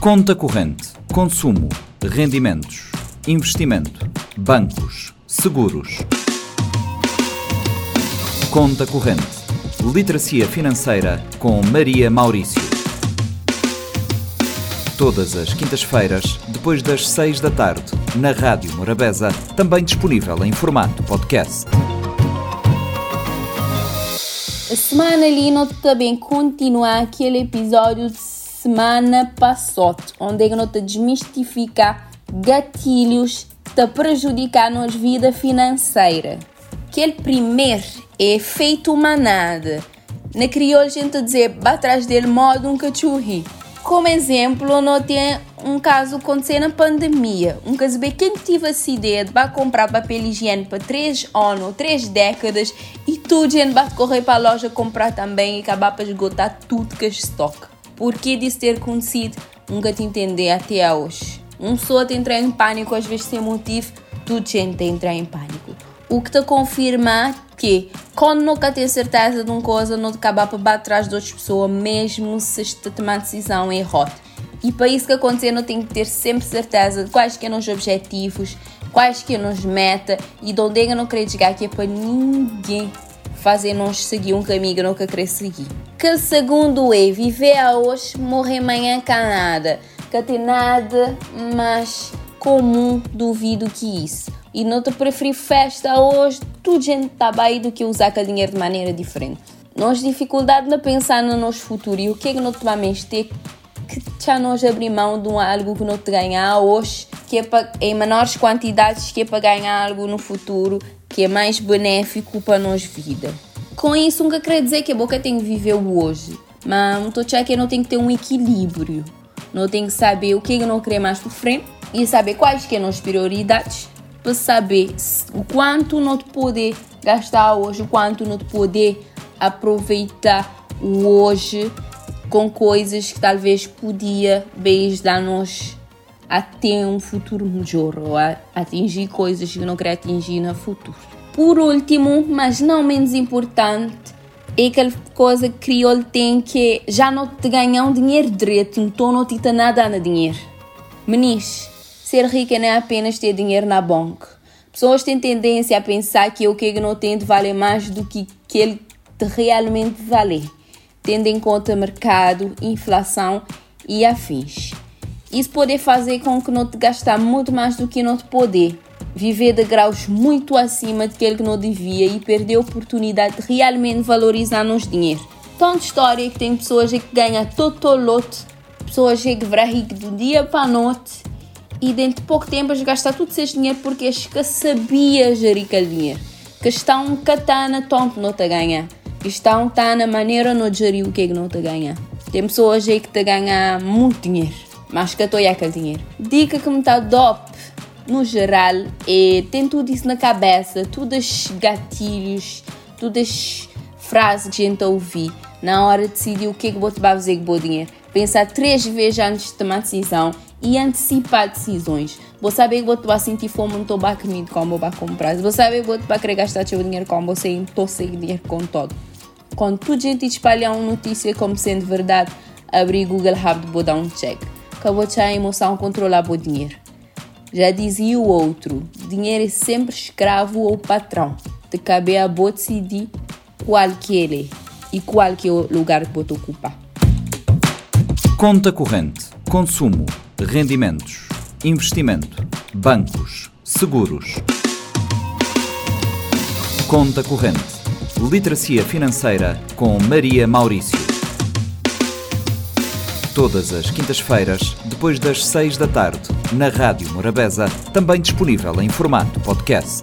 Conta corrente, consumo, rendimentos, investimento, bancos, seguros. Conta corrente, literacia financeira com Maria Maurício. Todas as quintas-feiras, depois das seis da tarde, na Rádio Morabeza, também disponível em formato podcast. A semana ali nós também continuar aquele episódio de semana passada, onde é nós desmistificar gatilhos que prejudicar a vida financeira. Aquele primeiro é efeito manada. Na a gente dizer, atrás dele modo um cachorro. Como exemplo, nós tem um caso acontecendo na pandemia. Um caso bem quem tive essa ideia de comprar papel higiênico para 3 anos, 3 décadas e tudo gente vai correr para a loja comprar também e acabar para esgotar tudo que estoque. Por que disso ter acontecido? Nunca te entender até hoje. Um só te entrar em pânico, às vezes sem motivo, tudo gente entra em pânico. O que te confirma que quando nunca tem certeza de uma coisa, não te acaba para bater atrás de outras pessoas, mesmo se esta tomar decisão errada. E para isso que acontecer, não tem que ter sempre certeza de quais que são os objetivos, quais que são os metas e de onde é que eu não querer chegar, que é para ninguém fazer nós seguir um caminho que não quer seguir. Que segundo é viver hoje, morrer amanhã cá nada. Que tem nada mais comum, duvido que isso. E não te preferi festa hoje, tudo gente tá bem do que usar aquele dinheiro de maneira diferente. Nós dificuldade de pensar no nosso futuro e o que é que nós vamos ter que já nós abrir mão de algo que não te ganhar hoje, que é para, em menores quantidades, que é para ganhar algo no futuro, que é mais benéfico para nós vida. Com isso, nunca quer dizer que a boca tem que viver o hoje, mas estou a que não tem que ter um equilíbrio. Não tem que saber o que eu não querer mais para frente e saber quais que são as prioridades para saber o quanto não te poder gastar hoje, o quanto não te poder aproveitar o hoje com coisas que talvez podia bem dar-nos a ter um futuro melhor ou a atingir coisas que não quer atingir no futuro. Por último, mas não menos importante, é aquela coisa que crioulo tem que já não te ganham dinheiro direito, então não te dá nada no dinheiro. Meniz, ser rica não é apenas ter dinheiro na banca. Pessoas têm tendência a pensar que o que não tem de valer mais do que ele realmente vale, tendo em conta mercado, inflação e afins. Isso pode fazer com que não te gastar muito mais do que não te poder, viver de graus muito acima daquele que não devia e perder a oportunidade de realmente valorizar nos dinheiro. Tanta história que tem pessoas que ganham todo lote, pessoas que vão rico do dia para a noite e dentro de pouco tempo eles gastar todo esse dinheiro porque eles que sabia gerir aquele dinheiro. Que estão catana tonto não te ganha. Que estão tá na maneira não gerir o que é que não te ganha. Tem pessoas aí que te ganham muito dinheiro mas que estou aquele dinheiro. Dica que me está dop no geral é tem tudo isso na cabeça, todos os gatilhos, todas as frases que a gente ouvir na hora de decidir o que é que vou te fazer com o dinheiro. Pensar três vezes antes de tomar decisão e antecipar decisões. Vou saber que vou te sentir fome, não estou comigo como vou comprar. Vou saber que vou te querer gastar seu dinheiro como você estou sem dinheiro com todo. Quando tu gente espalhar uma notícia como sendo verdade, abrir Google rápido, vou dar um check acabou de a emoção controlar o dinheiro. Já dizia o outro, dinheiro é sempre escravo ou patrão. Te cabe a boa decidir qual que ele é e qual que é o lugar que você ocupa. Conta corrente, consumo, rendimentos, investimento, bancos, seguros. Conta corrente, literacia financeira com Maria Maurício todas as quintas-feiras, depois das seis da tarde, na Rádio Morabeza, também disponível em formato podcast.